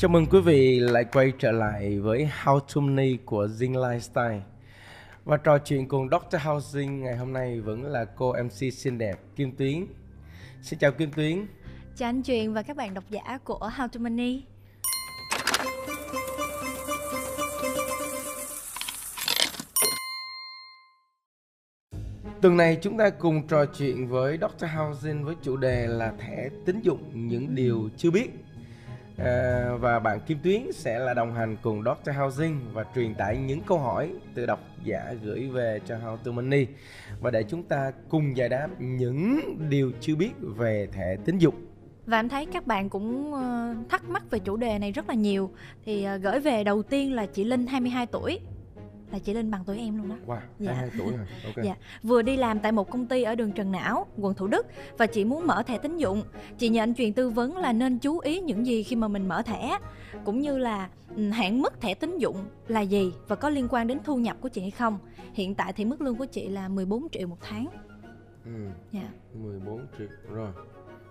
Chào mừng quý vị lại quay trở lại với How to Money của Zing Lifestyle Và trò chuyện cùng Dr. Housing ngày hôm nay vẫn là cô MC xinh đẹp Kim Tuyến Xin chào Kim Tuyến Chào anh Truyền và các bạn độc giả của How to Money Tuần này chúng ta cùng trò chuyện với Dr. Housing với chủ đề là thẻ tín dụng những điều chưa biết à, và bạn Kim Tuyến sẽ là đồng hành cùng Dr. Housing và truyền tải những câu hỏi từ độc giả gửi về cho How to Money và để chúng ta cùng giải đáp những điều chưa biết về thẻ tín dụng. Và em thấy các bạn cũng ờ, thắc mắc về chủ đề này rất là nhiều Thì ờ, gửi về đầu tiên là chị Linh 22 tuổi là chị Linh bằng tuổi em luôn đó. Wow, dạ. 22 tuổi rồi. Ok. Dạ, vừa đi làm tại một công ty ở đường Trần Não, quận Thủ Đức và chị muốn mở thẻ tín dụng. Chị nhờ anh truyền tư vấn là nên chú ý những gì khi mà mình mở thẻ, cũng như là ừ, hạn mức thẻ tín dụng là gì và có liên quan đến thu nhập của chị hay không. Hiện tại thì mức lương của chị là 14 triệu một tháng. Ừ, Dạ, 14 triệu rồi.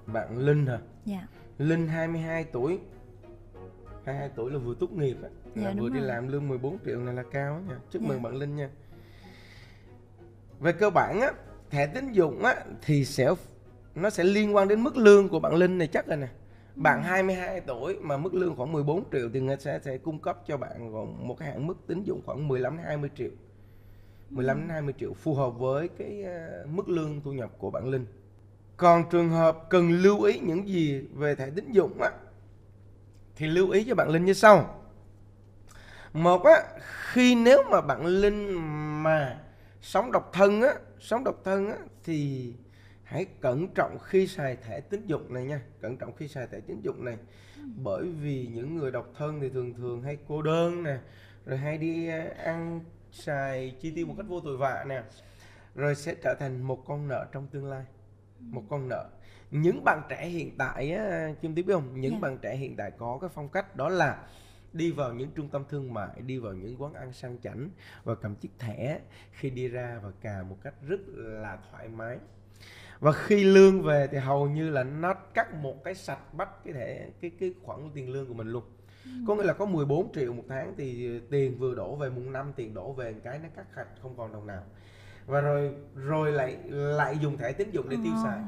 Bạn Linh hả? dạ. Linh 22 tuổi 22 tuổi là vừa tốt nghiệp á. Dạ, vừa đi rồi. làm lương 14 triệu này là cao á nha. Chúc Dạ. mừng bạn Linh nha. Về cơ bản á thẻ tín dụng á thì sẽ nó sẽ liên quan đến mức lương của bạn Linh này chắc rồi nè. Bạn 22 tuổi mà mức lương khoảng 14 triệu thì người sẽ sẽ cung cấp cho bạn còn một cái hạn mức tín dụng khoảng 15 đến 20 triệu. 15 đến 20 triệu phù hợp với cái ờ, mức lương thu nhập của bạn Linh. Còn trường hợp cần lưu ý những gì về thẻ tín dụng á thì lưu ý cho bạn Linh như sau. Một á, khi nếu mà bạn Linh mà sống độc thân á, sống độc thân á thì hãy cẩn trọng khi xài thẻ tín dụng này nha, cẩn trọng khi xài thẻ tín dụng này. Bởi vì những người độc thân thì thường thường hay cô đơn nè, rồi hay đi ăn xài chi tiêu một cách vô tội vạ nè, rồi sẽ trở thành một con nợ trong tương lai một con nợ những bạn trẻ hiện tại á, Kim Tiếp biết không? Những Dạ. bạn trẻ hiện tại có cái phong cách đó là đi vào những trung tâm thương mại đi vào những quán ăn sang chảnh và cầm chiếc thẻ khi đi ra và cà một cách rất là thoải mái. Và khi lương về thì hầu như là nó cắt một cái sạch bắt cái thẻ cái cái khoản tiền lương của mình luôn. Có nghĩa là có 14 triệu một tháng thì tiền vừa đổ về mùng năm tiền đổ về cái nó cắt sạch không còn đồng nào. Và rồi rồi lại lại dùng thẻ tín dụng để tiêu xài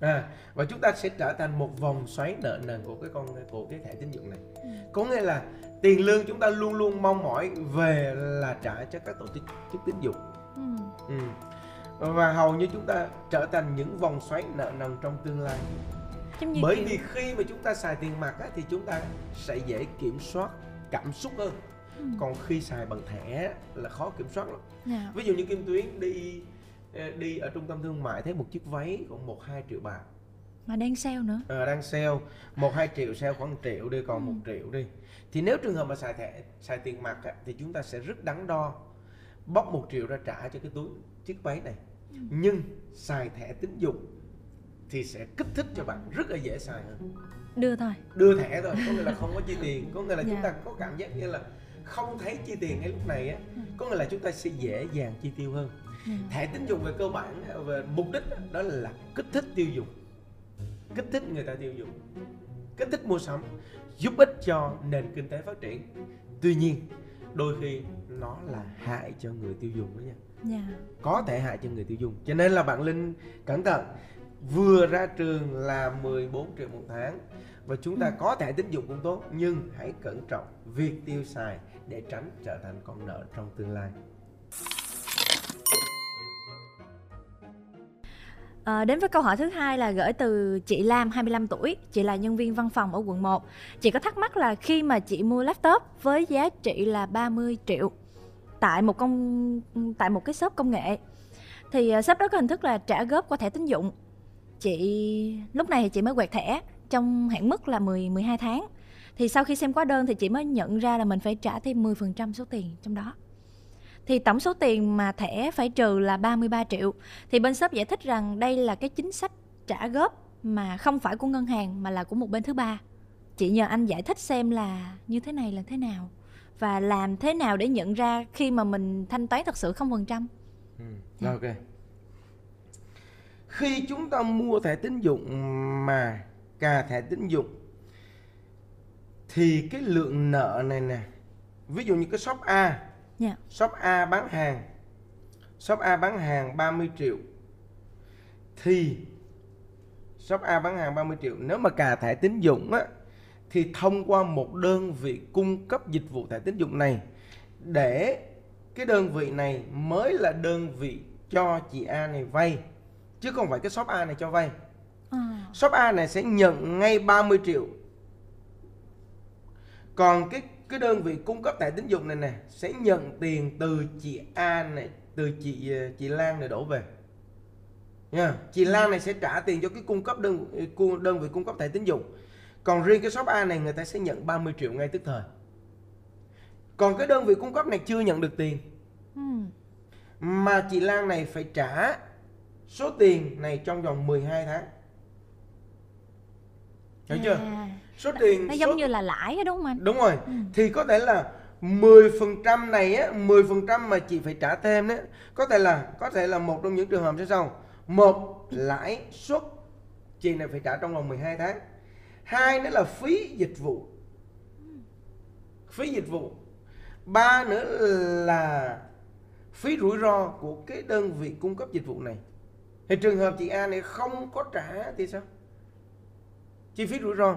à, và chúng ta sẽ trở thành một vòng xoáy nợ nần của cái con của cái thẻ tín dụng này có nghĩa là tiền lương chúng ta luôn luôn mong mỏi về là trả cho các tổ chức chức tín dụng Ừ. ừ. và hầu như chúng ta trở thành những vòng xoáy nợ nần trong tương lai bởi kiểu- vì khi mà chúng ta xài tiền mặt á, thì chúng ta sẽ dễ kiểm soát cảm xúc hơn Ừ. còn khi xài bằng thẻ là khó kiểm soát lắm Dạ. ví dụ như kim tuyến đi đi ở trung tâm thương mại thấy một chiếc váy còn một hai triệu bạc mà đang sale nữa. Ờ, đang sale một hai triệu sale khoảng 1 triệu đi còn Ừ. một triệu đi thì nếu trường hợp mà xài thẻ xài tiền mặt thì chúng ta sẽ rất đắn đo bóc một triệu ra trả cho cái túi chiếc váy này Ừ. nhưng xài thẻ tín dụng thì sẽ kích thích cho bạn rất là dễ xài hơn Đưa thôi. đưa thẻ thôi có nghĩa là không có chi tiền có nghĩa là chúng Dạ. ta có cảm giác như là không thấy chi tiền ngay lúc này á Ừ. có nghĩa là chúng ta sẽ dễ dàng chi tiêu hơn. Thẻ tín dụng về cơ bản về mục đích đó là kích thích tiêu dùng. Kích thích người ta tiêu dùng. Kích thích mua sắm giúp ích cho nền kinh tế phát triển. Tuy nhiên đôi khi nó là hại cho người tiêu dùng đó nha. Dạ. có thể hại cho người tiêu dùng. Cho nên là bạn linh cẩn thận. Vừa ra trường là 14 triệu một tháng và chúng ta có thẻ tín dụng cũng tốt nhưng hãy cẩn trọng việc tiêu xài để tránh trở thành con nợ trong tương lai À, đến với câu hỏi thứ hai là gửi từ chị Lam 25 tuổi, chị là nhân viên văn phòng ở quận 1. Chị có thắc mắc là khi mà chị mua laptop với giá trị là 30 triệu tại một công tại một cái shop công nghệ thì ờ, shop đó có hình thức là trả góp qua thẻ tín dụng. Chị lúc này thì chị mới quẹt thẻ trong hạn mức là 10 12 tháng. Thì sau khi xem hóa đơn thì chị mới nhận ra là mình phải trả thêm 10% số tiền trong đó. Thì tổng số tiền mà thẻ phải trừ là 33 triệu. Thì bên shop giải thích rằng đây là cái chính sách trả góp mà không phải của ngân hàng mà là của một bên thứ ba. Chị nhờ anh giải thích xem là như thế này là thế nào và làm thế nào để nhận ra khi mà mình thanh toán thật sự không phần trăm. Ừ. Rồi, ok khi chúng ta mua thẻ tín dụng mà cà thẻ tín dụng thì cái lượng nợ này nè ví dụ như cái shop A Dạ. shop A bán hàng. Shop A bán hàng 30 triệu. Thì shop A bán hàng 30 triệu. Nếu mà cà thẻ tín dụng á thì thông qua một đơn vị cung cấp dịch vụ thẻ tín dụng này để cái đơn vị này mới là đơn vị cho chị A này vay chứ không phải cái shop A này cho vay. À. shop A này sẽ nhận ngay 30 triệu. Còn cái cái đơn vị cung cấp thẻ tín dụng này nè sẽ nhận tiền từ chị A này từ chị ờ, chị Lan này đổ về. Nha chị Lan này sẽ trả tiền cho cái cung cấp đơn cu- đơn vị cung cấp thẻ tín dụng. Còn riêng cái shop A này người ta sẽ nhận 30 triệu ngay tức thời. Còn cái đơn vị cung cấp này chưa nhận được tiền. Ừ. mà chị Lan này phải trả số tiền này trong vòng 12 tháng. Hiểu chưa? À. số tiền nó số- giống như là lãi đó đúng không anh? Đúng rồi. Ừ. thì có thể là 10% này á 10% mà chị phải trả thêm đấy có thể là có thể là một trong những trường hợp như sau. Một lãi suất chị này phải trả trong vòng 12 tháng. Hai nữa là phí dịch vụ. Phí dịch vụ. Ba nữa là phí rủi ro của cái đơn vị cung cấp dịch vụ này. Thì trường hợp chị A này không có trả thì sao? Chi phí rủi ro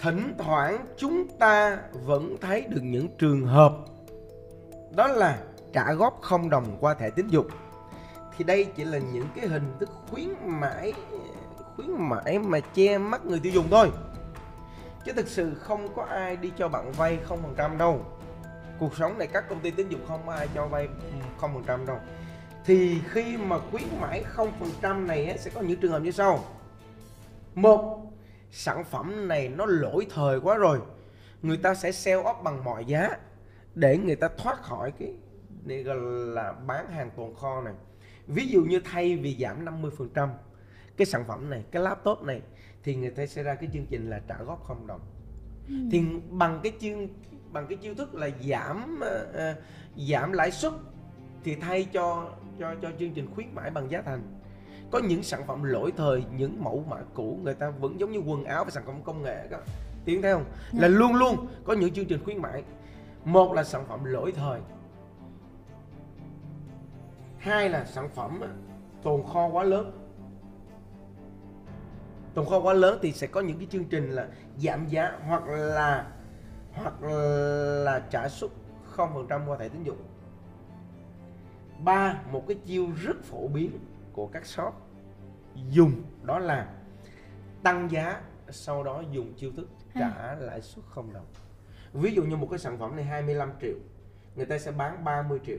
thỉnh thoảng chúng ta vẫn thấy được những trường hợp, đó là trả góp không đồng qua thẻ tín dụng. Thì đây chỉ là những cái hình thức khuyến mãi khuyến mãi mà che mắt người tiêu dùng thôi. Chứ thực sự không có ai đi cho bạn vay không phần trăm đâu. Cuộc sống này các công ty tín dụng không có ai cho vay không phần trăm đâu. Thì khi mà khuyến mãi không phần trăm này sẽ có những trường hợp như sau. Một sản phẩm này nó lỗi thời quá rồi. Người ta sẽ sell off bằng mọi giá để người ta thoát khỏi cái này gọi là bán hàng tồn kho này. Ví dụ như thay vì giảm 50% cái sản phẩm này cái laptop này thì người ta sẽ ra cái chương trình là trả góp không đồng. Thì bằng cái chương bằng cái chiêu thức là giảm ờ, giảm lãi suất thì thay cho cho cho chương trình khuyến mãi bằng giá thành có những sản phẩm lỗi thời những mẫu mã cũ người ta vẫn giống như quần áo và sản phẩm công nghệ đó. Tiến thấy không? Là luôn luôn có những chương trình khuyến mãi. Một là sản phẩm lỗi thời. Hai là sản phẩm tồn kho quá lớn. Tồn kho quá lớn thì sẽ có những cái chương trình là giảm giá hoặc là hoặc là trả suất 0% qua thẻ tín dụng. Ba một cái chiêu rất phổ biến của các shop dùng đó là tăng giá sau đó dùng chiêu thức trả lãi suất không đồng. Ví dụ như một cái sản phẩm này 25 triệu người ta sẽ bán 30 triệu.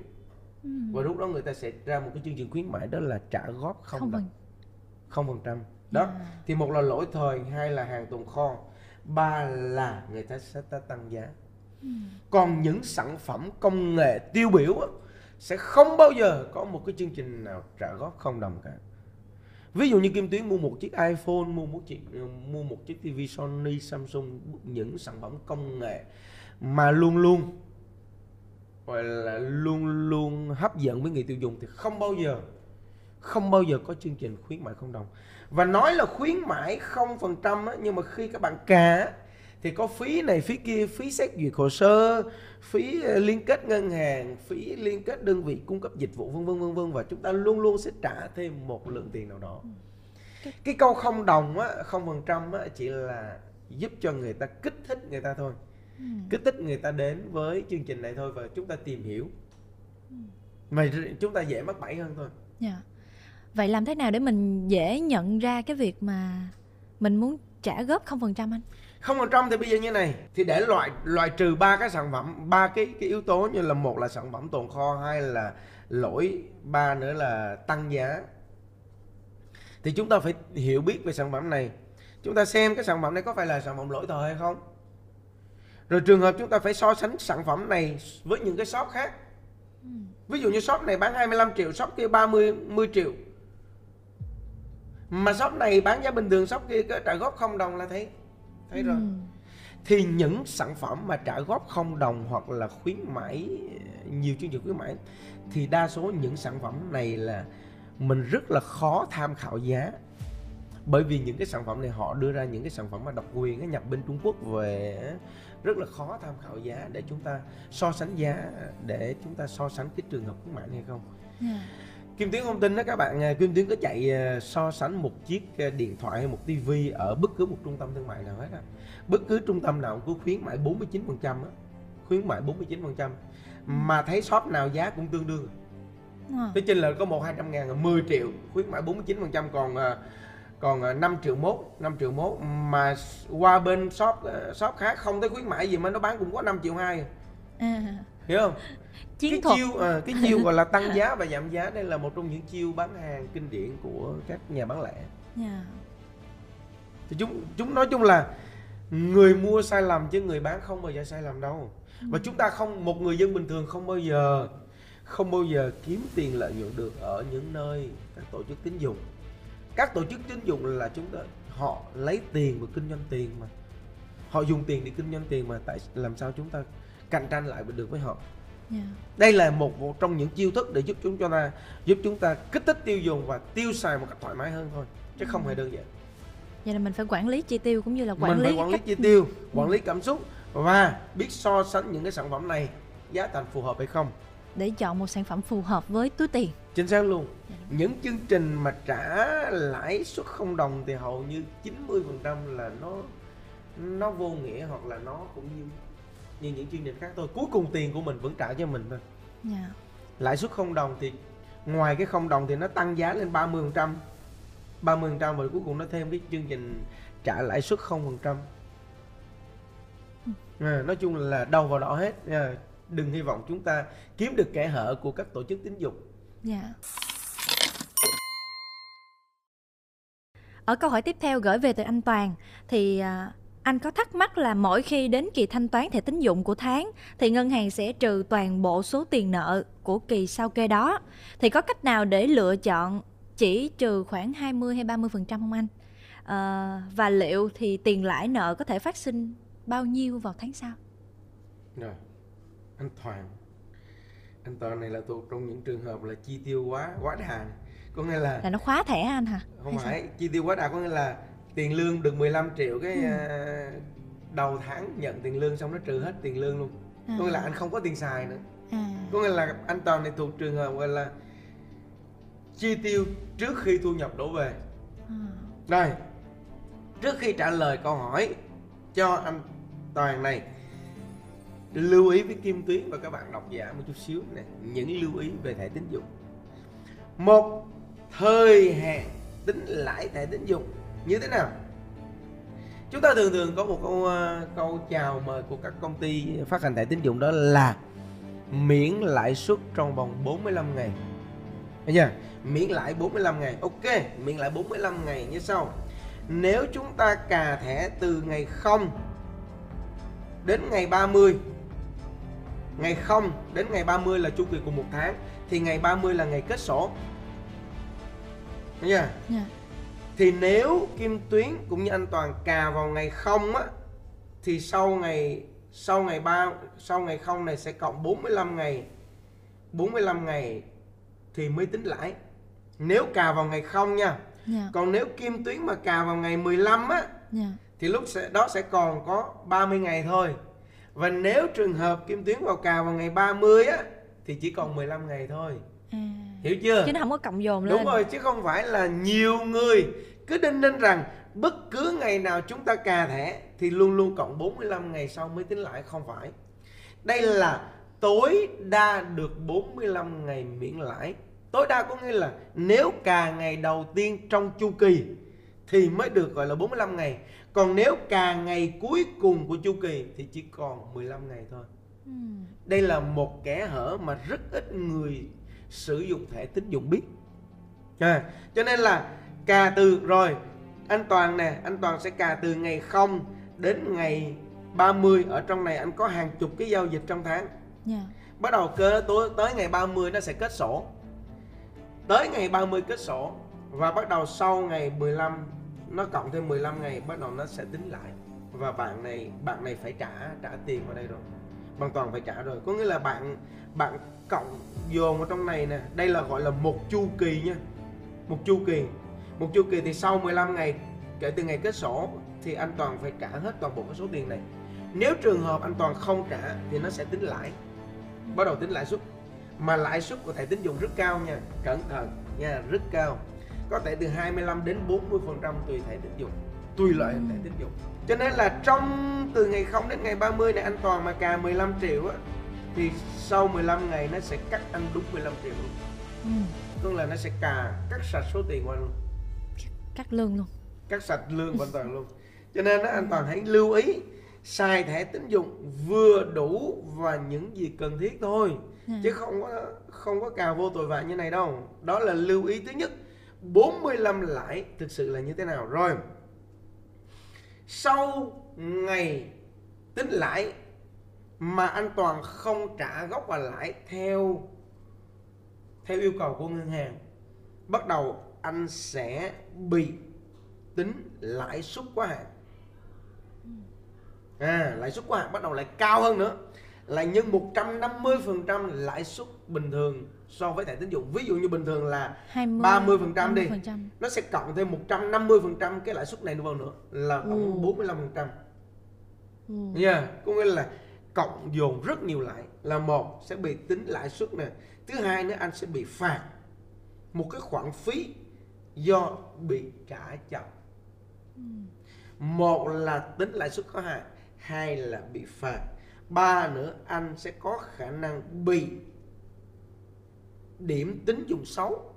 Ừ. và lúc đó người ta sẽ ra một cái chương trình khuyến mãi đó là trả góp không, không đồng. phần không phần trăm. Đó À. thì một là lỗi thời hai là hàng tồn kho ba là người ta sẽ ta tăng giá. Ừ. còn những sản phẩm công nghệ tiêu biểu sẽ không bao giờ có một cái chương trình nào trả góp không đồng cả. Ví dụ như kim tuyến mua một chiếc iphone, mua một chiếc ờ, mua một chiếc tv sony, samsung, những sản phẩm công nghệ mà luôn luôn, gọi là luôn luôn hấp dẫn với người tiêu dùng thì không bao giờ, không bao giờ có chương trình khuyến mãi không đồng. Và nói là khuyến mãi không phần trăm nhưng mà khi các bạn cả thì có phí này phí kia phí xét duyệt hồ sơ phí ờ, liên kết ngân hàng phí liên kết đơn vị cung cấp dịch vụ vân vân vân vân. Và chúng ta luôn luôn sẽ trả thêm một lượng tiền nào đó. Cái câu không đồng á không phần trăm á chỉ là giúp cho người ta kích thích người ta thôi. Ừ. kích thích người ta đến với chương trình này thôi và chúng ta tìm hiểu. Mà chúng ta dễ mắc bẫy hơn thôi. Dạ. Vậy làm thế nào để mình dễ nhận ra cái việc mà mình muốn trả góp 0% anh? Không phần trăm thì bây giờ như này. Thì để loại loại trừ ba cái sản phẩm, ba cái cái yếu tố như là một là sản phẩm tồn kho, hai là lỗi, ba nữa là tăng giá. Thì chúng ta phải hiểu biết về sản phẩm này. Chúng ta xem cái sản phẩm này có phải là sản phẩm lỗi thời hay không. Rồi trường hợp chúng ta phải so sánh sản phẩm này với những cái shop khác. Ví dụ như shop này bán 25 triệu, shop kia 30 10 triệu. Mà shop này bán giá bình thường, shop kia có trả góp không đồng là thấy thấy rồi Ừ. thì những sản phẩm mà trả góp không đồng hoặc là khuyến mãi nhiều chương trình khuyến mãi thì đa số những sản phẩm này là mình rất là khó tham khảo giá bởi vì những cái sản phẩm này họ đưa ra những cái sản phẩm mà độc quyền nhập bên Trung Quốc về rất là khó tham khảo giá để chúng ta so sánh giá để chúng ta so sánh cái trường hợp khuyến này hay không Dạ. Kim Tuyến không tin đó các bạn à, Kim Tuyến có chạy à, so sánh một chiếc à, điện thoại hay một tivi ở bất cứ một trung tâm thương mại nào hết á. Bất cứ trung tâm nào cũng khuyến mại 49% á. Khuyến mại 49% mà thấy shop nào giá cũng tương đương. Ờ. Thế trên là có một hai trăm ngàn là 10 triệu khuyến mại 49% còn à, còn à, 5 triệu mốt 5 triệu mốt. Mà qua bên shop à, shop khác không thấy khuyến mại gì mà nó bán cũng có 5 triệu hai À, hiểu không chiến cái thuật. chiêu à, cái chiêu gọi là tăng giá và giảm giá đây là một trong những chiêu bán hàng kinh điển của các nhà bán lẻ. Dạ. thì chúng chúng nói chung là người mua sai lầm chứ người bán không bao giờ sai lầm đâu. Và chúng ta không một người dân bình thường không bao giờ không bao giờ kiếm tiền lợi nhuận được ở những nơi các tổ chức tín dụng. Các tổ chức tín dụng là chúng ta họ lấy tiền và kinh doanh tiền mà. Họ dùng tiền để kinh doanh tiền mà tại làm sao chúng ta cạnh tranh lại được với họ Dạ. đây là một, một trong những chiêu thức để giúp chúng cho ta giúp chúng ta kích thích tiêu dùng và tiêu xài một cách thoải mái hơn thôi chứ không hề đơn giản. Vậy là mình phải quản lý chi tiêu cũng như là quản mình lý phải quản lý cách- chi tiêu quản lý cảm xúc và biết so sánh những cái sản phẩm này giá thành phù hợp hay không. Để chọn một sản phẩm phù hợp với túi tiền. chính xác luôn. Những chương trình mà trả lãi suất không đồng thì hầu như 90% là nó nó vô nghĩa hoặc là nó cũng như như những chương trình khác thôi. Cuối cùng tiền của mình vẫn trả cho mình thôi. Dạ. lãi suất không đồng thì ngoài cái không đồng thì nó tăng giá lên 30% 30% rồi cuối cùng nó thêm cái chương trình trả lãi suất 0% à, nói chung là đâu vào đó hết. À, đừng hy vọng chúng ta kiếm được kẻ hở của các tổ chức tín dụng. Dạ. Ở câu hỏi tiếp theo gửi về từ anh Toàn thì à, anh có thắc mắc là mỗi khi đến kỳ thanh toán thẻ tín dụng của tháng thì ngân hàng sẽ trừ toàn bộ số tiền nợ của kỳ sau kê đó. Thì có cách nào để lựa chọn chỉ trừ khoảng 20 hay 30% không anh? Ờ, và liệu thì tiền lãi nợ có thể phát sinh bao nhiêu vào tháng sau? rồi anh Toàn anh Toàn này là thuộc trong những trường hợp là chi tiêu quá quá đà có nghĩa là Là nó khóa thẻ anh hả? không Hay sao? phải chi tiêu quá đà có nghĩa là tiền lương được 15 triệu cái Ừ. à, đầu tháng nhận tiền lương xong nó trừ hết tiền lương luôn. Có nghĩa là anh không có tiền xài nữa. À, có nghĩa là anh Toàn này thuộc trường hợp gọi là chi tiêu trước khi thu nhập đổ về. À, rồi trước khi trả lời câu hỏi cho anh Toàn này lưu ý với Kim Tuyến và các bạn độc giả một chút xíu này những lưu ý về thẻ tín dụng. Một thời hạn tính lãi thẻ tín dụng như thế nào chúng ta thường thường có một câu ờ, câu chào mời của các công ty phát hành thẻ tín dụng đó là miễn lãi suất trong vòng 45 ngày Thấy chưa? Miễn lãi 45 ngày. Ok, miễn lãi 45 ngày như sau. Nếu chúng ta cà thẻ từ ngày 0 đến ngày 30 Ngày 0 đến ngày 30 là chu kỳ của một tháng Thì ngày 30 là ngày kết sổ Thấy chưa? Yeah. Thì nếu Kim Tuyến cũng như anh Toàn cà vào ngày 0 á Thì sau ngày sau ngày 3 sau ngày 0 này sẽ cộng 45 ngày 45 ngày thì mới tính lãi Nếu cà vào ngày 0 nha Dạ. Còn nếu Kim Tuyến mà cà vào ngày 15 á Dạ. thì lúc sẽ, đó sẽ còn có 30 ngày thôi. Và nếu trường hợp Kim Tuyến vào cà vào ngày 30 á thì chỉ còn 15 ngày thôi. À. Hiểu chưa? Chứ nó không có cộng dồn lên. Đúng rồi chứ không phải là nhiều người cứ đinh ninh rằng bất cứ ngày nào chúng ta cà thẻ thì luôn luôn cộng 45 ngày sau mới tính lãi không phải. Đây là tối đa được 45 ngày miễn lãi. Tối đa có nghĩa là nếu cà ngày đầu tiên trong chu kỳ thì mới được gọi là 45 ngày. Còn nếu cà ngày cuối cùng của chu kỳ thì chỉ còn 15 ngày thôi. Ừ. Đây là một kẽ hở mà rất ít người sử dụng thẻ tín dụng biết. À, cho nên là cà từ rồi anh Toàn nè, anh Toàn sẽ cà từ ngày 0 đến ngày 30 ở trong này anh có hàng chục cái giao dịch trong tháng. Dạ. Bắt đầu cơ tối tới ngày 30 nó sẽ kết sổ. Tới ngày 30 kết sổ và bắt đầu sau ngày 15 nó cộng thêm 15 ngày bắt đầu nó sẽ tính lại và bạn này bạn này phải trả trả tiền vào đây rồi. Bạn toàn phải trả rồi. Có nghĩa là bạn bạn cộng dồn vào trong này nè, đây là gọi là một chu kỳ nha. Một chu kỳ. một chu kỳ thì sau 15 ngày kể từ ngày kết sổ thì anh Toàn phải trả hết toàn bộ cái số tiền này. Nếu trường hợp anh Toàn không trả thì nó sẽ tính lãi. Bắt đầu tính lãi suất. Mà lãi suất của thẻ tín dụng rất cao nha. Cẩn thận nha rất cao. Có thể từ 25 đến 40 phần trăm tùy thẻ tín dụng. Tùy loại thẻ tín dụng. Cho nên là trong từ ngày 0 đến ngày 30 này anh Toàn mà cà 15 triệu á thì sau 15 ngày nó sẽ cắt anh đúng 15 triệu luôn. Ừ. tức là nó sẽ cà cắt sạch số tiền của anh luôn. Cắt lương luôn. Cắt sạch lương anh Toàn luôn. Cho nên đó, anh Toàn hãy lưu ý xài thẻ tín dụng vừa đủ và những gì cần thiết thôi. Ừ. chứ không có không có cào vô tội vạ như này đâu. Đó là lưu ý thứ nhất. 45 lãi thực sự là như thế nào? Rồi. Sau ngày tính lãi mà anh toàn không trả gốc và lãi theo theo yêu cầu của ngân hàng bắt đầu anh sẽ bị tính lãi suất quá hạn à lãi suất quá hạn bắt đầu lại cao hơn nữa là nhân 150% lãi suất bình thường so với thẻ tín dụng ví dụ như bình thường là 20 30% đi. 50%. nó sẽ cộng thêm 150% cái lãi suất này vào nữa là cộng Ừ. 45% Ừ. nha có nghĩa là cộng dồn rất nhiều lại là một sẽ bị tính lãi suất nè. Thứ hai nữa anh sẽ bị phạt một cái khoản phí do bị trả chậm. Một là tính lãi suất có hạn hai là bị phạt. Ba nữa anh sẽ có khả năng bị điểm tín dụng xấu.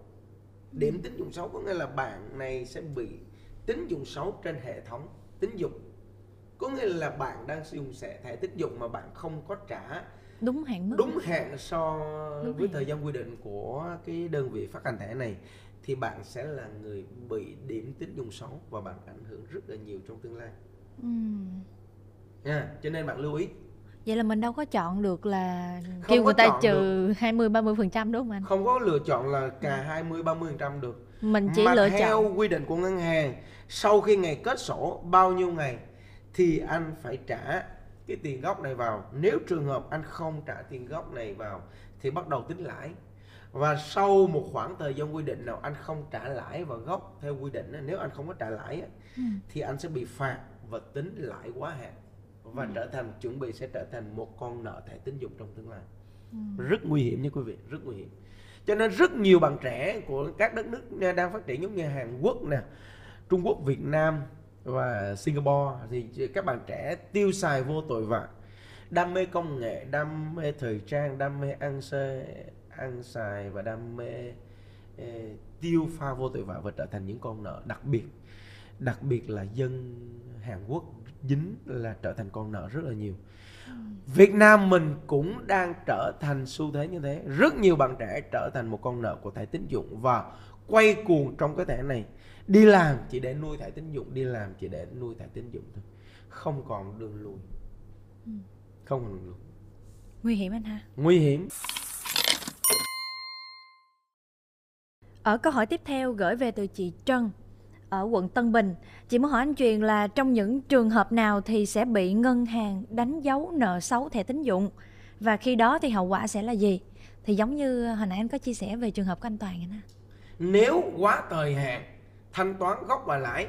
Điểm tín dụng xấu có nghĩa là bạn này sẽ bị tín dụng xấu trên hệ thống tín dụng có nghĩa là bạn đang sử dụng thẻ thẻ tín dụng mà bạn không có trả đúng hạn mức. đúng hạn so Đúng với hạn. thời gian quy định của cái đơn vị phát hành thẻ này thì bạn sẽ là người bị điểm tín dụng xấu và bạn ảnh hưởng rất là nhiều trong tương lai. Ừ. nha cho nên bạn lưu ý. Vậy là mình đâu có chọn được là Không kêu người ta trừ 20 30 phần trăm đúng không anh? Không có lựa chọn là cả 20 30 trăm được. Mình chỉ mà lựa theo chọn quy định của ngân hàng sau khi ngày kết sổ bao nhiêu ngày thì anh phải trả cái tiền gốc này vào nếu trường hợp anh không trả tiền gốc này vào thì bắt đầu tính lãi và sau một khoảng thời gian quy định nào anh không trả lãi và gốc theo quy định á, nếu anh không có trả lãi á, Ừ. thì anh sẽ bị phạt và tính lãi quá hạn và Ừ. trở thành chuẩn bị sẽ trở thành một con nợ thẻ tín dụng trong tương lai Ừ. rất nguy hiểm nha quý vị rất nguy hiểm cho nên rất nhiều bạn trẻ của các đất nước đang phát triển giống như Hàn Quốc nè Trung Quốc Việt Nam và Singapore thì các bạn trẻ tiêu xài vô tội vạ. Đam mê công nghệ đam mê thời trang đam mê ăn xê ăn xài và đam mê eh, tiêu pha vô tội vạ và trở thành những con nợ. Đặc biệt đặc biệt là dân Hàn Quốc dính là trở thành con nợ rất là nhiều. Việt Nam mình cũng đang trở thành xu thế như thế. Rất nhiều bạn trẻ trở thành một con nợ của thẻ tín dụng và quay cuồng trong cái thẻ này. Đi làm chỉ để nuôi thẻ tín dụng đi làm chỉ để nuôi thẻ tín dụng thôi. Không còn đường lui không còn đường lui nguy hiểm anh ha. Nguy hiểm. Ở câu hỏi tiếp theo gửi về từ chị Trân ở quận Tân Bình. Chị muốn hỏi anh Truyền là trong những trường hợp nào thì sẽ bị ngân hàng đánh dấu nợ xấu thẻ tín dụng? Và khi đó thì hậu quả sẽ là gì? Thì giống như hồi nãy anh có chia sẻ về trường hợp của anh Toàn vậy đó nếu quá thời hạn thanh toán gốc và lãi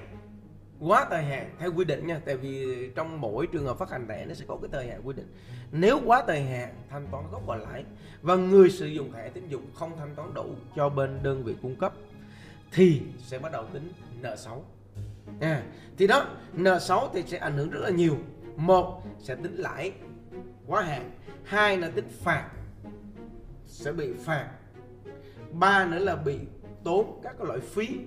quá thời hạn theo quy định nha tại vì trong mỗi trường hợp phát hành thẻ nó sẽ có cái thời hạn quy định. Nếu quá thời hạn thanh toán gốc và lãi và người sử dụng thẻ tín dụng không thanh toán đủ cho bên đơn vị cung cấp thì sẽ bắt đầu tính nợ xấu à, thì đó nợ xấu thì sẽ ảnh hưởng rất là nhiều. Một sẽ tính lãi quá hạn hai là tính phạt sẽ bị phạt. Ba nữa là bị tốn các loại phí.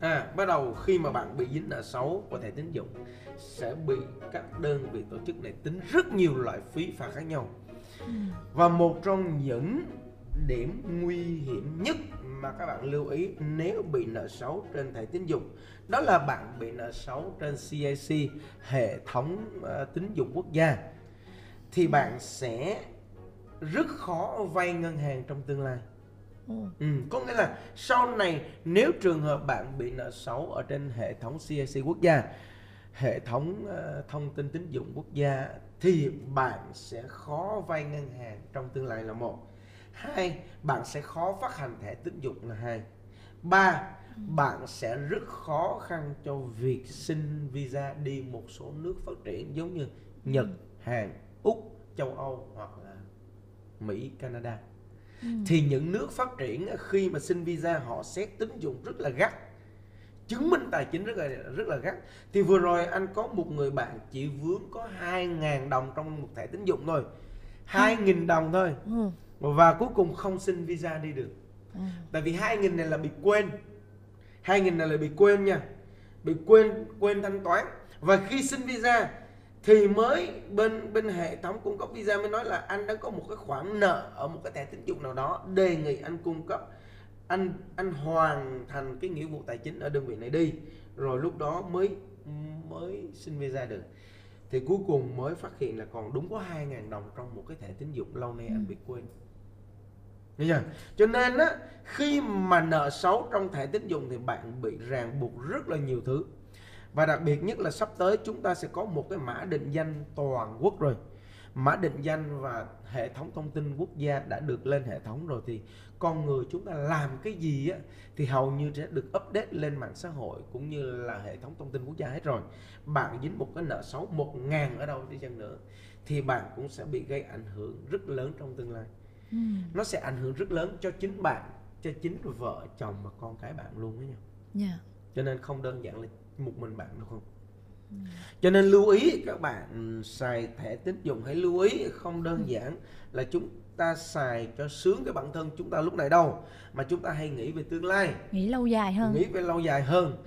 À bắt đầu khi mà bạn bị dính nợ xấu của thẻ tín dụng sẽ bị các đơn vị tổ chức này tính rất nhiều loại phí phạt khác nhau. Và một trong những điểm nguy hiểm nhất mà các bạn lưu ý nếu bị nợ xấu trên thẻ tín dụng đó là bạn bị nợ xấu trên CIC hệ thống ờ, tín dụng quốc gia thì bạn sẽ rất khó vay ngân hàng trong tương lai Ồ. Ừ, có nghĩa là sau này nếu trường hợp bạn bị nợ xấu ở trên hệ thống CIC quốc gia, hệ thống ờ, thông tin tín dụng quốc gia thì bạn sẽ khó vay ngân hàng trong tương lai là một. Hai, bạn sẽ khó phát hành thẻ tín dụng là hai. Ba, bạn sẽ rất khó khăn cho việc xin visa đi một số nước phát triển giống như Nhật, Hàn, Úc, châu Âu hoặc là Mỹ, Canada. Ừ. Thì những nước phát triển á, khi mà xin visa họ xét tín dụng rất là gắt. Chứng minh tài chính rất là rất là gắt. Thì vừa rồi anh có một người bạn chỉ vướng có 2.000 đồng trong một thẻ tín dụng thôi. 2.000 đồng thôi. Ừ. Và cuối cùng không xin visa đi được. Ừ. Tại vì 2.000 này là bị quên 2.000 này là bị quên nha Bị quên quên thanh toán Và khi xin visa Thì mới bên bên hệ thống cung cấp visa mới nói là anh đã có một cái khoản nợ Ở một cái thẻ tín dụng nào đó Đề nghị anh cung cấp Anh anh hoàn thành cái nghĩa vụ tài chính ở đơn vị này đi Rồi lúc đó mới mới xin visa được thì cuối cùng mới phát hiện là còn đúng có 2.000 đồng trong một cái thẻ tín dụng lâu nay anh bị quên Nghe chưa? Cho nên á khi mà nợ xấu trong thẻ tín dụng thì bạn bị ràng buộc rất là nhiều thứ. Và đặc biệt nhất là sắp tới chúng ta sẽ có một cái mã định danh toàn quốc rồi. Mã định danh và hệ thống thông tin quốc gia đã được lên hệ thống rồi thì con người chúng ta làm cái gì á thì hầu như sẽ được update lên mạng xã hội cũng như là hệ thống thông tin quốc gia hết rồi. Bạn dính một cái nợ xấu một ngàn ở đâu đi chăng nữa thì bạn cũng sẽ bị gây ảnh hưởng rất lớn trong tương lai Ừ. nó sẽ ảnh hưởng rất lớn cho chính bạn cho chính vợ chồng và con cái bạn luôn đó nha Dạ. cho nên không đơn giản là một mình bạn đâu không? Cho nên lưu ý các bạn xài thẻ tín dụng hãy lưu ý không đơn giản là chúng ta xài cho sướng cái bản thân chúng ta lúc này đâu mà chúng ta hay nghĩ về tương lai. Nghĩ lâu dài hơn. nghĩ về lâu dài hơn.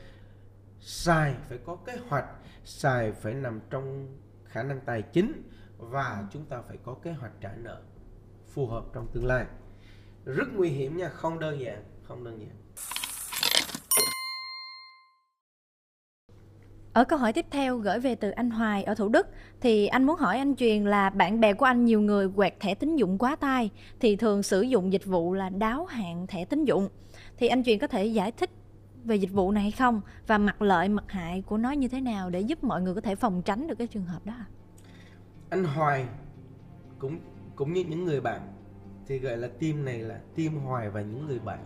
Xài phải có kế hoạch xài phải nằm trong khả năng tài chính và chúng ta phải có kế hoạch trả nợ phù hợp trong tương lai. Rất nguy hiểm nha không đơn giản không đơn giản Ở câu hỏi tiếp theo gửi về từ anh Hoài ở Thủ Đức, thì anh muốn hỏi anh Truyền là bạn bè của anh nhiều người quẹt thẻ tín dụng quá tay thì thường sử dụng dịch vụ là đáo hạn thẻ tín dụng. Thì anh Truyền có thể giải thích về dịch vụ này hay không và mặt lợi, mặt hại của nó như thế nào để giúp mọi người có thể phòng tránh được cái trường hợp đó? anh Hoài cũng cũng như những người bạn, thì gọi là team này là team Hoài và những người bạn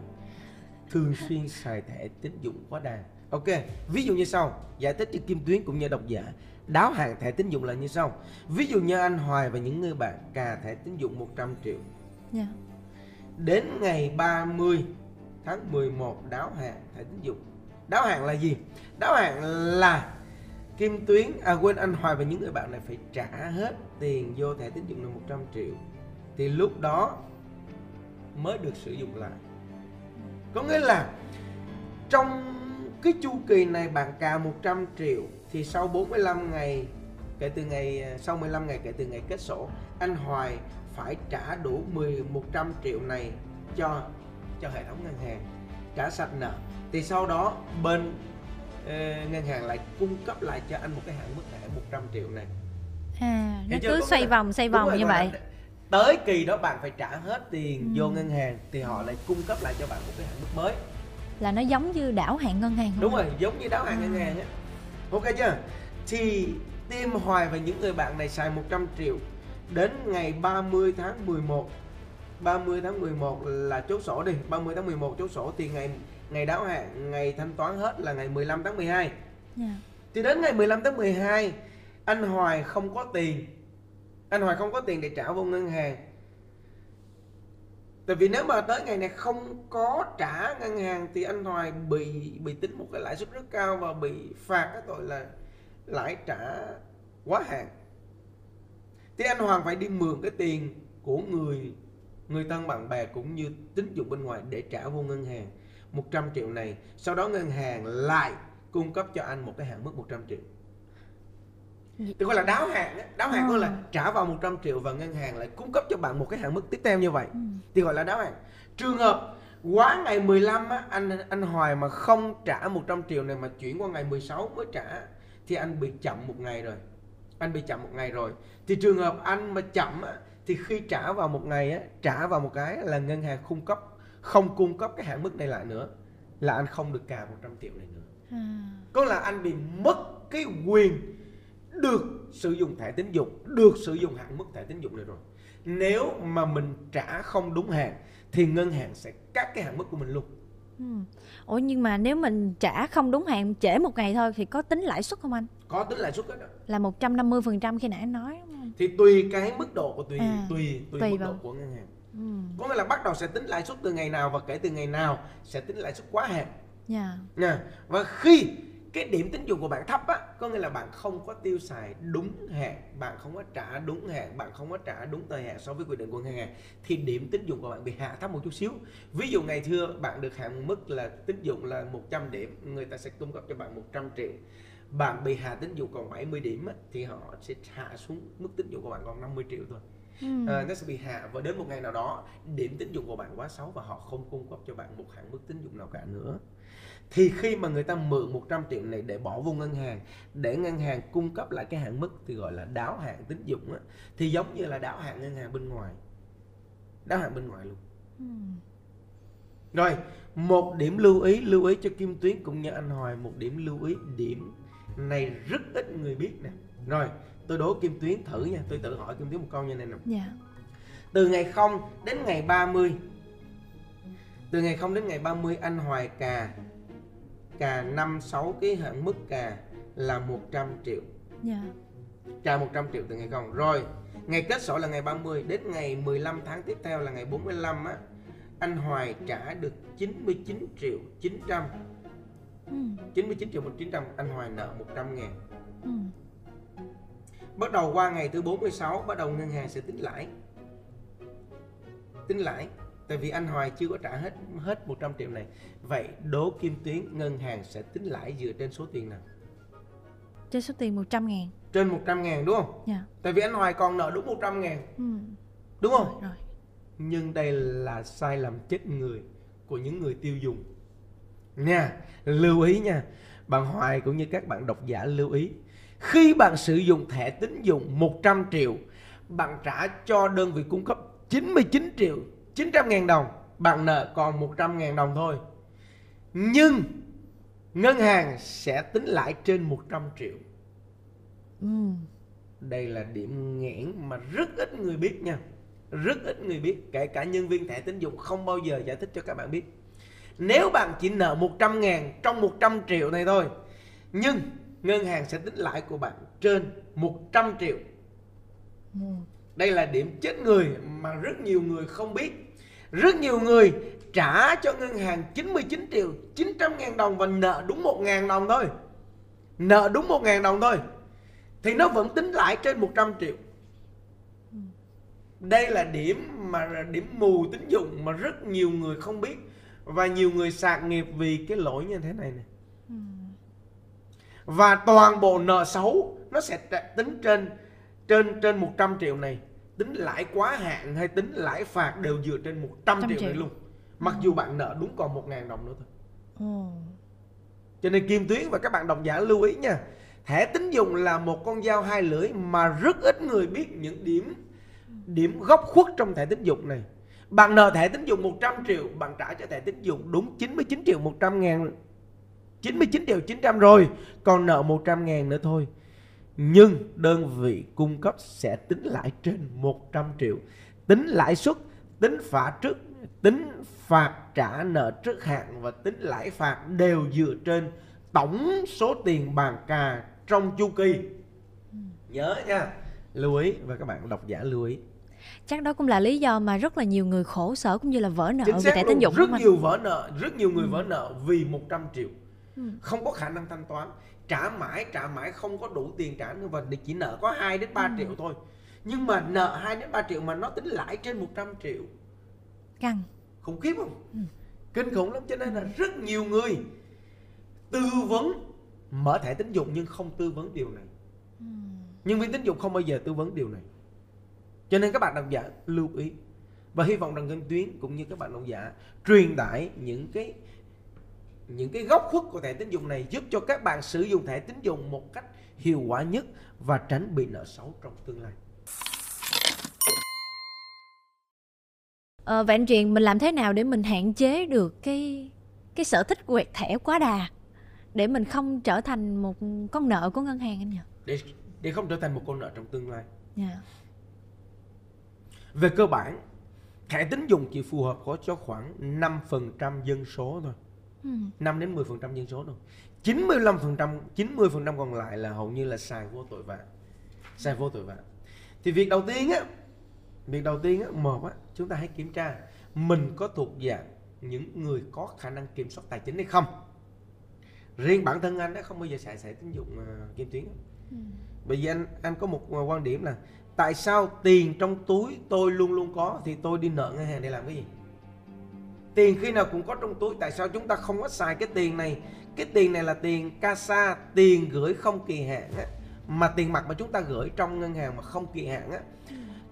thường xuyên xài thẻ tín dụng quá đà. Ok, ví dụ như sau, giải thích cho Kim Tuyến cũng như độc giả. Đáo hạn thẻ tín dụng là như sau. Ví dụ như anh Hoài và những người bạn cà thẻ tín dụng 100 triệu. Dạ. Đến ngày 30 tháng 11 đáo hạn thẻ tín dụng. Đáo hạn là gì? Đáo hạn là Kim Tuyến, à quên anh Hoài và những người bạn này phải trả hết tiền vô thẻ tín dụng là 100 triệu Thì lúc đó mới được sử dụng lại Có nghĩa là trong cái chu kỳ này bạn cà 100 triệu Thì sau 45 ngày kể từ ngày sau 15 ngày kể từ ngày kết sổ anh Hoài phải trả đủ 10 100 triệu này cho cho hệ thống ngân hàng trả sạch nợ thì sau đó bên ờ, ngân hàng lại cung cấp lại cho anh một cái hạn mức thẻ 100 triệu này À, nó cứ xoay là- vòng xoay vòng rồi, như vậy. tới kỳ đó bạn phải trả hết tiền Ừ. vô ngân hàng thì họ lại cung cấp lại cho bạn một cái hạn mức mới Là nó giống như đảo hạn ngân hàng không đúng rồi giống như đáo hạn ngân À. hàng á. Ok chưa? Thì team hoài và những người bạn này xài 100 triệu đến ngày 30 tháng 11 30 tháng 11 là chốt sổ đi. 30 tháng 11 chốt sổ thì ngày ngày đáo hạn ngày thanh toán hết là ngày 15 tháng 12 Dạ. thì đến ngày 15 tháng 12 anh Hoài không có tiền. Anh Hoài không có tiền để trả vô ngân hàng Tại vì nếu mà tới ngày này không có trả ngân hàng thì anh Hoài bị bị tính một cái lãi suất rất cao và bị phạt cái tội là lãi trả quá hạn. Thì anh Hoàng phải đi mượn cái tiền của người người thân bạn bè cũng như tín dụng bên ngoài để trả vô ngân hàng 100 triệu này. Sau đó ngân hàng lại cung cấp cho anh một cái hạn mức 100 triệu. Thì gọi là đáo hạn. Đáo hạn gọi là trả vào 100 triệu và ngân hàng lại cung cấp cho bạn một cái hạn mức tiếp theo như vậy. Ừ. thì gọi là đáo hạn trường hợp quá ngày 15 á, anh anh Hoài mà không trả 100 triệu này mà chuyển qua ngày 16 mới trả thì anh bị chậm một ngày rồi. Anh bị chậm một ngày rồi. Thì trường hợp anh mà chậm á, thì khi trả vào một ngày á, trả vào một cái là ngân hàng cung cấp không cung cấp cái hạn mức này lại nữa là anh không được cà 100 triệu này nữa. À. có là anh bị mất cái quyền được sử dụng thẻ tín dụng được sử dụng hạn mức thẻ tín dụng này rồi nếu mà mình trả không đúng hạn thì ngân hàng sẽ cắt cái hạn mức của mình luôn Ừ. Ủa nhưng mà nếu mình trả không đúng hạn trễ một ngày thôi thì có tính lãi suất không anh? có tính lãi suất đó. Là 150% khi nãy anh nói đúng không? thì tùy cái mức độ của tùy À, tùy tùy, tùy mức vào. độ của ngân hàng Ừ. có nghĩa là bắt đầu sẽ tính lãi suất từ ngày nào và kể từ ngày nào sẽ tính lãi suất quá hạn Dạ. nha và khi cái điểm tín dụng của bạn thấp á có nghĩa là bạn không có tiêu xài đúng hạn bạn không có trả đúng hạn bạn không có trả đúng thời hạn so với quy định của ngân hàng thì điểm tín dụng của bạn bị hạ thấp một chút xíu. Ví dụ ngày xưa bạn được hạn mức là tín dụng là 100 điểm người ta sẽ cung cấp cho bạn 100 triệu. Bạn bị hạ tín dụng còn 70 điểm á, thì họ sẽ hạ xuống mức tín dụng của bạn còn 50 triệu thôi. Ừ. à, nó sẽ bị hạ và đến một ngày nào đó điểm tín dụng của bạn quá xấu và họ không cung cấp cho bạn một hạn mức tín dụng nào cả nữa thì khi mà người ta mượn 100 triệu này để bỏ vô ngân hàng để ngân hàng cung cấp lại cái hạn mức thì gọi là đáo hạn tín dụng á, thì giống như là đáo hạn ngân hàng bên ngoài đáo hạn bên ngoài luôn Ừ. rồi một điểm lưu ý lưu ý cho Kim Tuyến cũng như anh Hoài một điểm lưu ý điểm này rất ít người biết nè rồi tôi đố Kim Tuyến thử nha tôi tự hỏi Kim Tuyến một câu như này nè Dạ. từ ngày 0 đến ngày 30 từ ngày 0 đến ngày 30 anh Hoài cà cà 5 6 cái hạn mức cà là 100 triệu Dạ. trả 100 triệu từ ngày 0 rồi ngày kết sổ là ngày 30 đến ngày 15 tháng tiếp theo là ngày 45 á anh Hoài trả được 99 triệu 900 Ừ. 99 triệu 900 anh Hoài nợ 100 ngàn Ừ. Bắt đầu qua ngày thứ 46 bắt đầu ngân hàng sẽ tính lãi. Tính lãi tại vì anh Hoài chưa có trả hết hết 100 triệu này. Vậy đố Kim Tuyến ngân hàng sẽ tính lãi dựa trên số tiền nào? Trên số tiền 100 ngàn. Trên 100 ngàn đúng không? Dạ. Tại vì anh Hoài còn nợ đúng 100 ngàn Ừ. đúng không? Rồi. Nhưng đây là sai lầm chết người của những người tiêu dùng. Nha, lưu ý nha. Bạn Hoài cũng như các bạn độc giả lưu ý. Khi bạn sử dụng thẻ tín dụng 100 triệu, bạn trả cho đơn vị cung cấp 99 triệu 900 ngàn đồng, bạn nợ còn 100 ngàn đồng thôi. Nhưng ngân hàng sẽ tính lãi trên 100 triệu. Ừ. Đây là điểm nghẽn mà rất ít người biết nha Rất ít người biết Kể cả nhân viên thẻ tín dụng không bao giờ giải thích cho các bạn biết Nếu bạn chỉ nợ 100 ngàn trong 100 triệu này thôi Nhưng ngân hàng sẽ tính lãi của bạn trên 100 triệu Ừ. Đây là điểm chết người mà rất nhiều người không biết rất nhiều người trả cho ngân hàng 99 triệu 900 ngàn đồng và nợ đúng 1 ngàn đồng thôi. Nợ đúng 1 ngàn đồng thôi. Thì nó vẫn tính lãi trên 100 triệu. Đây là điểm mà, điểm mù tín dụng mà rất nhiều người không biết. Và nhiều người sạc nghiệp vì cái lỗi như thế này này Và toàn bộ nợ xấu nó sẽ tính trên trên trên 100 triệu này tính lãi quá hạn hay tính lãi phạt đều dựa trên 100 100 triệu, triệu. này luôn. Mặc dù bạn nợ đúng còn 1 ngàn đồng nữa thôi. Ồ. cho nên Kim Tuyến và các bạn độc giả lưu ý nha thẻ tín dụng là một con dao hai lưỡi mà rất ít người biết những điểm điểm góc khuất trong thẻ tín dụng này. Bạn nợ thẻ tín dụng 100 triệu bạn trả cho thẻ tín dụng đúng 99 triệu 100 ngàn 99 triệu 900 rồi còn nợ 100 ngàn nữa thôi nhưng đơn vị cung cấp sẽ tính lãi trên 100 triệu. Tính lãi suất tính phạt trước tính phạt trả nợ trước hạn và tính lãi phạt đều dựa trên tổng số tiền bàn cà trong chu kỳ. Nhớ nha. Lưu ý và các bạn độc giả lưu ý. Chắc đó cũng là lý do mà rất là nhiều người khổ sở cũng như là vỡ nợ chính về xác thẻ tín dụng rất nhiều vỡ nợ rất nhiều người Ừ. vỡ nợ vì 100 triệu. Ừ. không có khả năng thanh toán trả mãi trả mãi không có đủ tiền trả nữa và chỉ nợ có 2 đến 3 Ừ. triệu thôi nhưng mà nợ 2 đến 3 triệu mà nó tính lãi trên 100 triệu Căng. khủng khiếp không Ừ. kinh khủng lắm cho nên là rất nhiều người tư vấn mở thẻ tín dụng nhưng không tư vấn điều này Ừ. nhân viên tín dụng không bao giờ tư vấn điều này cho nên các bạn độc giả lưu ý và hy vọng rằng Ngân Tuyến cũng như các bạn độc giả truyền tải những cái những cái góc khuất của thẻ tín dụng này giúp cho các bạn sử dụng thẻ tín dụng một cách hiệu quả nhất và tránh bị nợ xấu trong tương lai. Ờ, vậy anh Truyền mình làm thế nào để mình hạn chế được cái cái sở thích quẹt thẻ quá đà để mình không trở thành một con nợ của ngân hàng anh nhỉ? Để để không trở thành một con nợ trong tương lai. Dạ. Về cơ bản, thẻ tín dụng chỉ phù hợp có cho khoảng 5% dân số thôi. Ừ. 5 đến 10% dân số thôi. 95% 90% còn lại là hầu như là xài vô tội vạ. Xài vô tội vạ. Thì việc đầu tiên á việc đầu tiên á một á chúng ta hãy kiểm tra mình có thuộc dạng những người có khả năng kiểm soát tài chính hay không. Riêng bản thân anh á không bao giờ xài xài tín dụng uh, kim tuyến Ừ. bởi vì anh anh có một ờ, quan điểm là tại sao tiền trong túi tôi luôn luôn có thì tôi đi nợ ngân hàng để làm cái gì tiền khi nào cũng có trong túi. Tại sao chúng ta không có xài cái tiền này? Cái tiền này là tiền casa tiền gửi không kỳ hạn á. Mà tiền mặt mà chúng ta gửi trong ngân hàng mà không kỳ hạn á.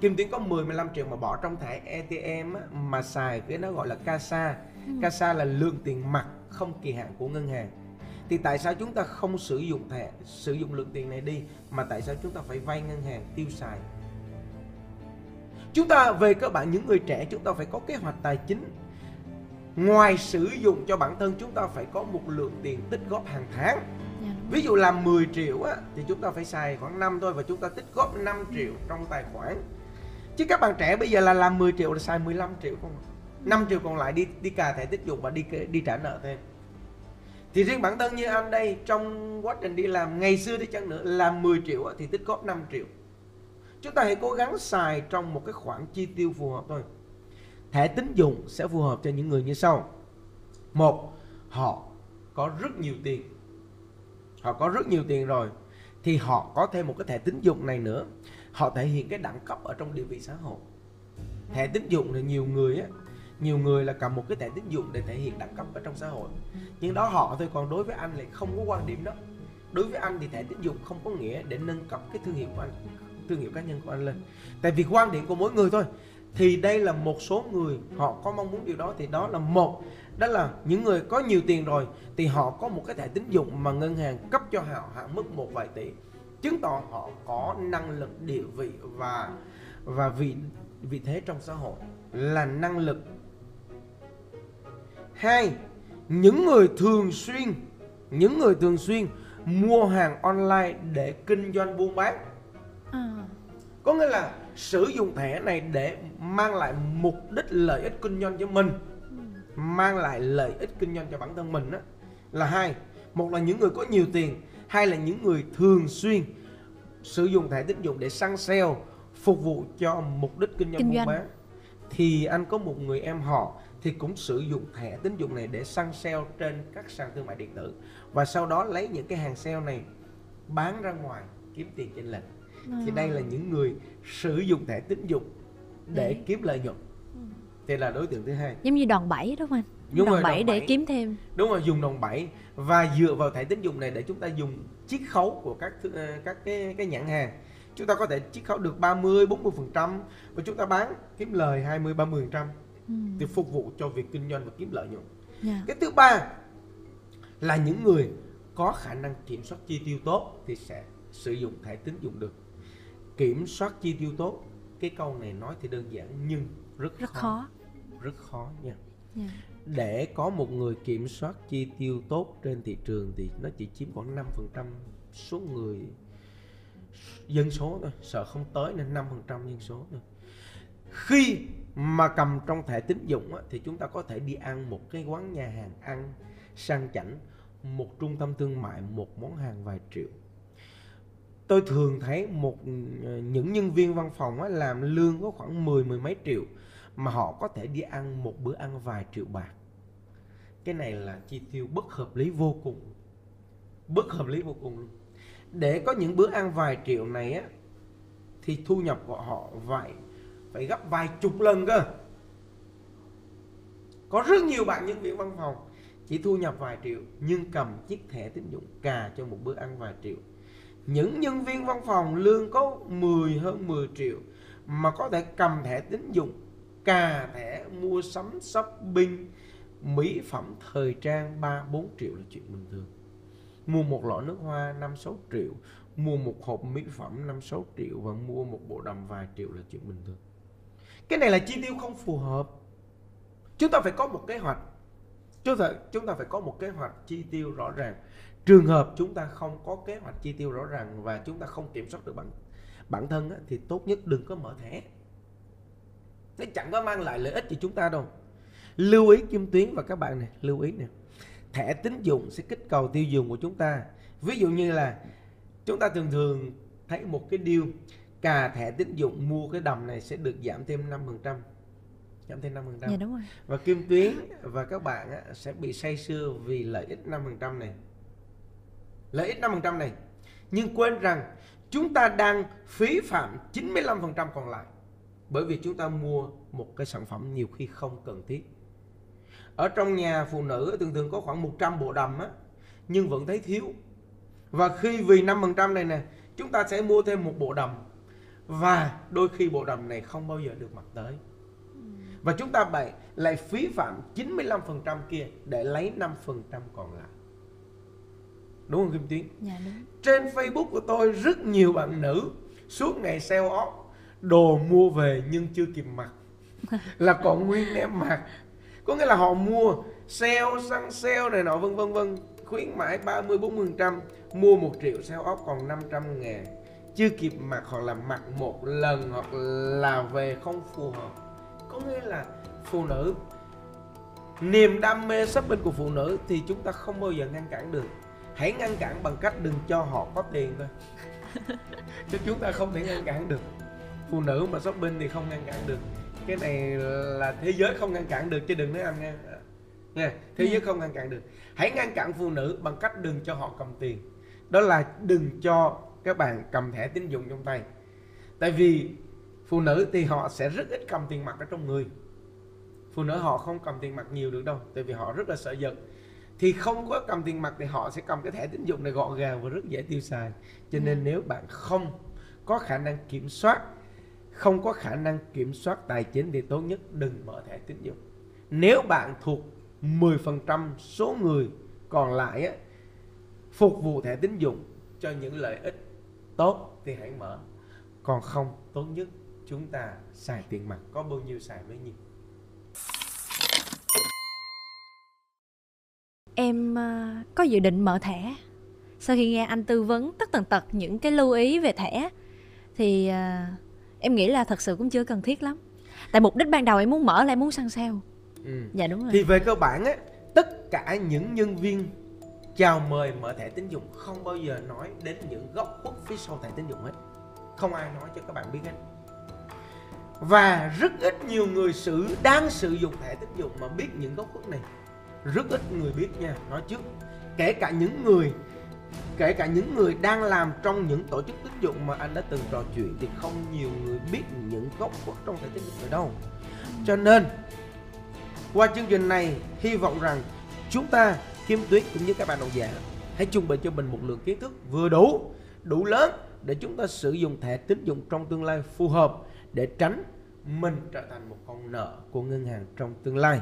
Kim Tuyến có 10 15 triệu mà bỏ trong thẻ ATM á, mà xài cái nó gọi là casa. Casa là lượng tiền mặt không kỳ hạn của ngân hàng. Thì tại sao chúng ta không sử dụng thẻ sử dụng lượng tiền này đi mà tại sao chúng ta phải vay ngân hàng tiêu xài? Chúng ta về cơ bản những người trẻ chúng ta phải có kế hoạch tài chính ngoài sử dụng cho bản thân chúng ta phải có một lượng tiền tích góp hàng tháng. Dạ, đúng. ví dụ làm 10 triệu á thì chúng ta phải xài khoảng 5 thôi và chúng ta tích góp 5 triệu trong tài khoản. Chứ các bạn trẻ bây giờ là làm 10 triệu là xài 15 triệu không 5 triệu còn lại đi đi cà thẻ tích dụng và đi đi trả nợ thêm. Thì riêng bản thân như anh đây trong quá trình đi làm ngày xưa đi chăng nữa làm 10 triệu á, thì tích góp 5 triệu. Chúng ta hãy cố gắng xài trong một cái khoản chi tiêu phù hợp thôi thẻ tín dụng sẽ phù hợp cho những người như sau. Một, họ có rất nhiều tiền. Họ có rất nhiều tiền rồi, thì họ có thêm một cái thẻ tín dụng này nữa. Họ thể hiện cái đẳng cấp ở trong địa vị xã hội. Thẻ tín dụng là nhiều người á, nhiều người là cầm một cái thẻ tín dụng để thể hiện đẳng cấp ở trong xã hội. Nhưng đó họ thôi, còn đối với anh lại không có quan điểm đó. Đối với anh thì thẻ tín dụng không có nghĩa để nâng cấp cái thương hiệu của anh, thương hiệu cá nhân của anh lên. Tại vì quan điểm của mỗi người thôi thì đây là một số người họ có mong muốn điều đó. Thì đó là một đó là những người có nhiều tiền rồi thì họ có một cái thẻ tín dụng mà ngân hàng cấp cho họ hạn mức một vài tỷ chứng tỏ họ có năng lực địa vị và và vị vị thế trong xã hội là năng lực. Hai những người thường xuyên những người thường xuyên mua hàng online để kinh doanh buôn bán. À, có nghĩa là sử dụng thẻ này để mang lại mục đích lợi ích kinh doanh cho mình mang lại lợi ích kinh doanh cho bản thân mình đó là hai. Một là những người có nhiều tiền hai là những người thường xuyên sử dụng thẻ tín dụng để săn sale phục vụ cho mục đích kinh doanh Kinh buôn bán. Thì anh có một người em họ thì cũng sử dụng thẻ tín dụng này để săn sale trên các sàn thương mại điện tử và sau đó lấy những cái hàng sale này bán ra ngoài kiếm tiền chênh lệch thì đây là những người sử dụng thẻ tín dụng để Để- kiếm lợi nhuận. Thì là đối tượng thứ hai. Giống như đòn bẩy đúng không anh? Đúng đòn rồi, bẩy để bẩy. kiếm thêm. Đúng rồi dùng đòn bẩy và dựa vào thẻ tín dụng này để chúng ta dùng chiết khấu của các ờ, các cái cái nhãn hàng. Chúng ta có thể chiết khấu được 30 40 phần trăm và chúng ta bán kiếm lời 20 30 phần trăm ừ. thì phục vụ cho việc kinh doanh và kiếm lợi nhuận. Dạ. cái thứ ba là những người có khả năng kiểm soát chi tiêu tốt thì sẽ sử dụng thẻ tín dụng được kiểm soát chi tiêu tốt. Cái câu này nói thì đơn giản nhưng rất, rất khó, khó. Rất khó nha. Dạ. để có một người kiểm soát chi tiêu tốt trên thị trường thì nó chỉ chiếm khoảng 5% số người dân số thôi. Sợ không tới nên 5% dân số thôi. Khi mà cầm trong thẻ tín dụng á, thì chúng ta có thể đi ăn một cái quán nhà hàng ăn sang chảnh một trung tâm thương mại một món hàng vài triệu tôi thường thấy một ờ, những nhân viên văn phòng á, làm lương có khoảng mười mười mấy triệu mà họ có thể đi ăn một bữa ăn vài triệu bạc. Cái này là chi tiêu bất hợp lý vô cùng. Bất hợp lý vô cùng luôn. Để có những bữa ăn vài triệu này á thì thu nhập của họ phải phải gấp vài chục lần cơ. Có rất nhiều bạn nhân viên văn phòng chỉ thu nhập vài triệu nhưng cầm chiếc thẻ tín dụng cà cho một bữa ăn vài triệu những nhân viên văn phòng lương có 10 hơn 10 triệu mà có thể cầm thẻ tín dụng, cà thẻ, mua sắm, shopping, mỹ phẩm, thời trang 3 4 triệu là chuyện bình thường. Mua một lọ nước hoa 5 6 triệu, mua một hộp mỹ phẩm 5 6 triệu và mua một bộ đầm vài triệu là chuyện bình thường. Cái này là chi tiêu không phù hợp. Chúng ta phải có một kế hoạch. Chúng ta chúng ta phải có một kế hoạch chi tiêu rõ ràng trường hợp chúng ta không có kế hoạch chi tiêu rõ ràng và chúng ta không kiểm soát được bản bản thân á, thì tốt nhất đừng có mở thẻ. Nó chẳng có mang lại lợi ích cho chúng ta đâu. Lưu ý kim tuyến và các bạn này lưu ý nè. Thẻ tín dụng sẽ kích cầu tiêu dùng của chúng ta. Ví dụ như là chúng ta thường thường thấy một cái deal cà thẻ tín dụng mua cái đầm này sẽ được giảm thêm 5% giảm thêm 5% dạ đúng rồi. Và Kim Tuyến và các bạn á, sẽ bị say sưa vì lợi ích 5% này lợi ích 5% này. Nhưng quên rằng chúng ta đang phí phạm 95% còn lại bởi vì chúng ta mua một cái sản phẩm nhiều khi không cần thiết. Ở trong nhà phụ nữ thường thường có khoảng 100 bộ đầm á, nhưng vẫn thấy thiếu. Và khi vì 5% này nè, chúng ta sẽ mua thêm một bộ đầm. Và đôi khi bộ đầm này không bao giờ được mặc tới. Và chúng ta lại lại phí phạm 95% kia để lấy 5% còn lại đúng không Kim Tuyến dạ đúng. Trên Facebook của tôi rất nhiều bạn nữ suốt ngày sale off đồ mua về nhưng chưa kịp mặc. Là còn nguyên em mặc có nghĩa là họ mua sale săn sale này nọ vân vân vân. Khuyến mãi 30 40 trăm mua một triệu sale off còn 500 ngàn. Chưa kịp mặc hoặc là mặc một lần hoặc là về không phù hợp. Có nghĩa là phụ nữ niềm đam mê shopping của phụ nữ thì chúng ta không bao giờ ngăn cản được hãy ngăn cản bằng cách đừng cho họ có tiền thôi. Chứ chúng ta không thể ngăn cản được. Phụ nữ mà shopping thì không ngăn cản được. Cái này là thế giới không ngăn cản được chứ đừng nói anh nha. Nha thế giới không ngăn cản được. Hãy ngăn cản phụ nữ bằng cách đừng cho họ cầm tiền. Đó là đừng cho các bạn cầm thẻ tín dụng trong tay. Tại vì phụ nữ thì họ sẽ rất ít cầm tiền mặt ở trong người. Phụ nữ họ không cầm tiền mặt nhiều được đâu tại vì họ rất là sợ giật thì không có cầm tiền mặt thì họ sẽ cầm cái thẻ tín dụng này gọn gàng và rất dễ tiêu xài. Cho nên nếu bạn không có khả năng kiểm soát không có khả năng kiểm soát tài chính thì tốt nhất đừng mở thẻ tín dụng. Nếu bạn thuộc 10% số người còn lại á, phục vụ thẻ tín dụng cho những lợi ích tốt thì hãy mở. Còn không tốt nhất chúng ta xài tiền mặt. Có bao nhiêu xài bấy nhiêu em ờ, có dự định mở thẻ. Sau khi nghe anh tư vấn tất tần tật những cái lưu ý về thẻ thì ờ, em nghĩ là thật sự cũng chưa cần thiết lắm. Tại mục đích ban đầu em muốn mở là em muốn săn sale. Ừ. dạ đúng rồi. Thì về cơ bản á tất cả những nhân viên chào mời mở thẻ tín dụng không bao giờ nói đến những góc khuất phía sau thẻ tín dụng hết. Không ai nói cho các bạn biết hết. Và rất ít nhiều người sử đang sử dụng thẻ tín dụng mà biết những góc khuất này rất ít người biết nha, nói trước kể cả những người, kể cả những người đang làm trong những tổ chức tín dụng mà anh đã từng trò chuyện thì không nhiều người biết những góc khuất trong thể tín dụng ở đâu cho nên, qua chương trình này, hy vọng rằng chúng ta, Kim Tuyết cũng như các bạn độc giả, hãy chuẩn bị cho mình một lượng kiến thức vừa đủ đủ lớn để chúng ta sử dụng thẻ tín dụng trong tương lai phù hợp để tránh mình trở thành một con nợ của ngân hàng trong tương lai.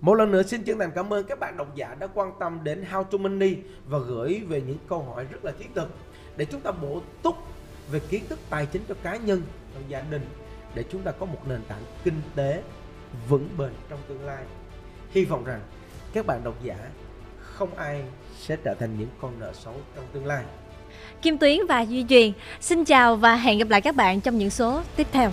Một lần nữa xin chân thành cảm ơn các bạn độc giả đã quan tâm đến How to Money và gửi về những câu hỏi rất là thiết thực để chúng ta bổ túc về kiến thức tài chính cho cá nhân, trong gia đình để chúng ta có một nền tảng kinh tế vững bền trong tương lai. Hy vọng rằng các bạn độc giả không ai sẽ trở thành những con nợ xấu trong tương lai. Kim Tuyến và Duy Truyền xin chào và hẹn gặp lại các bạn trong những số tiếp theo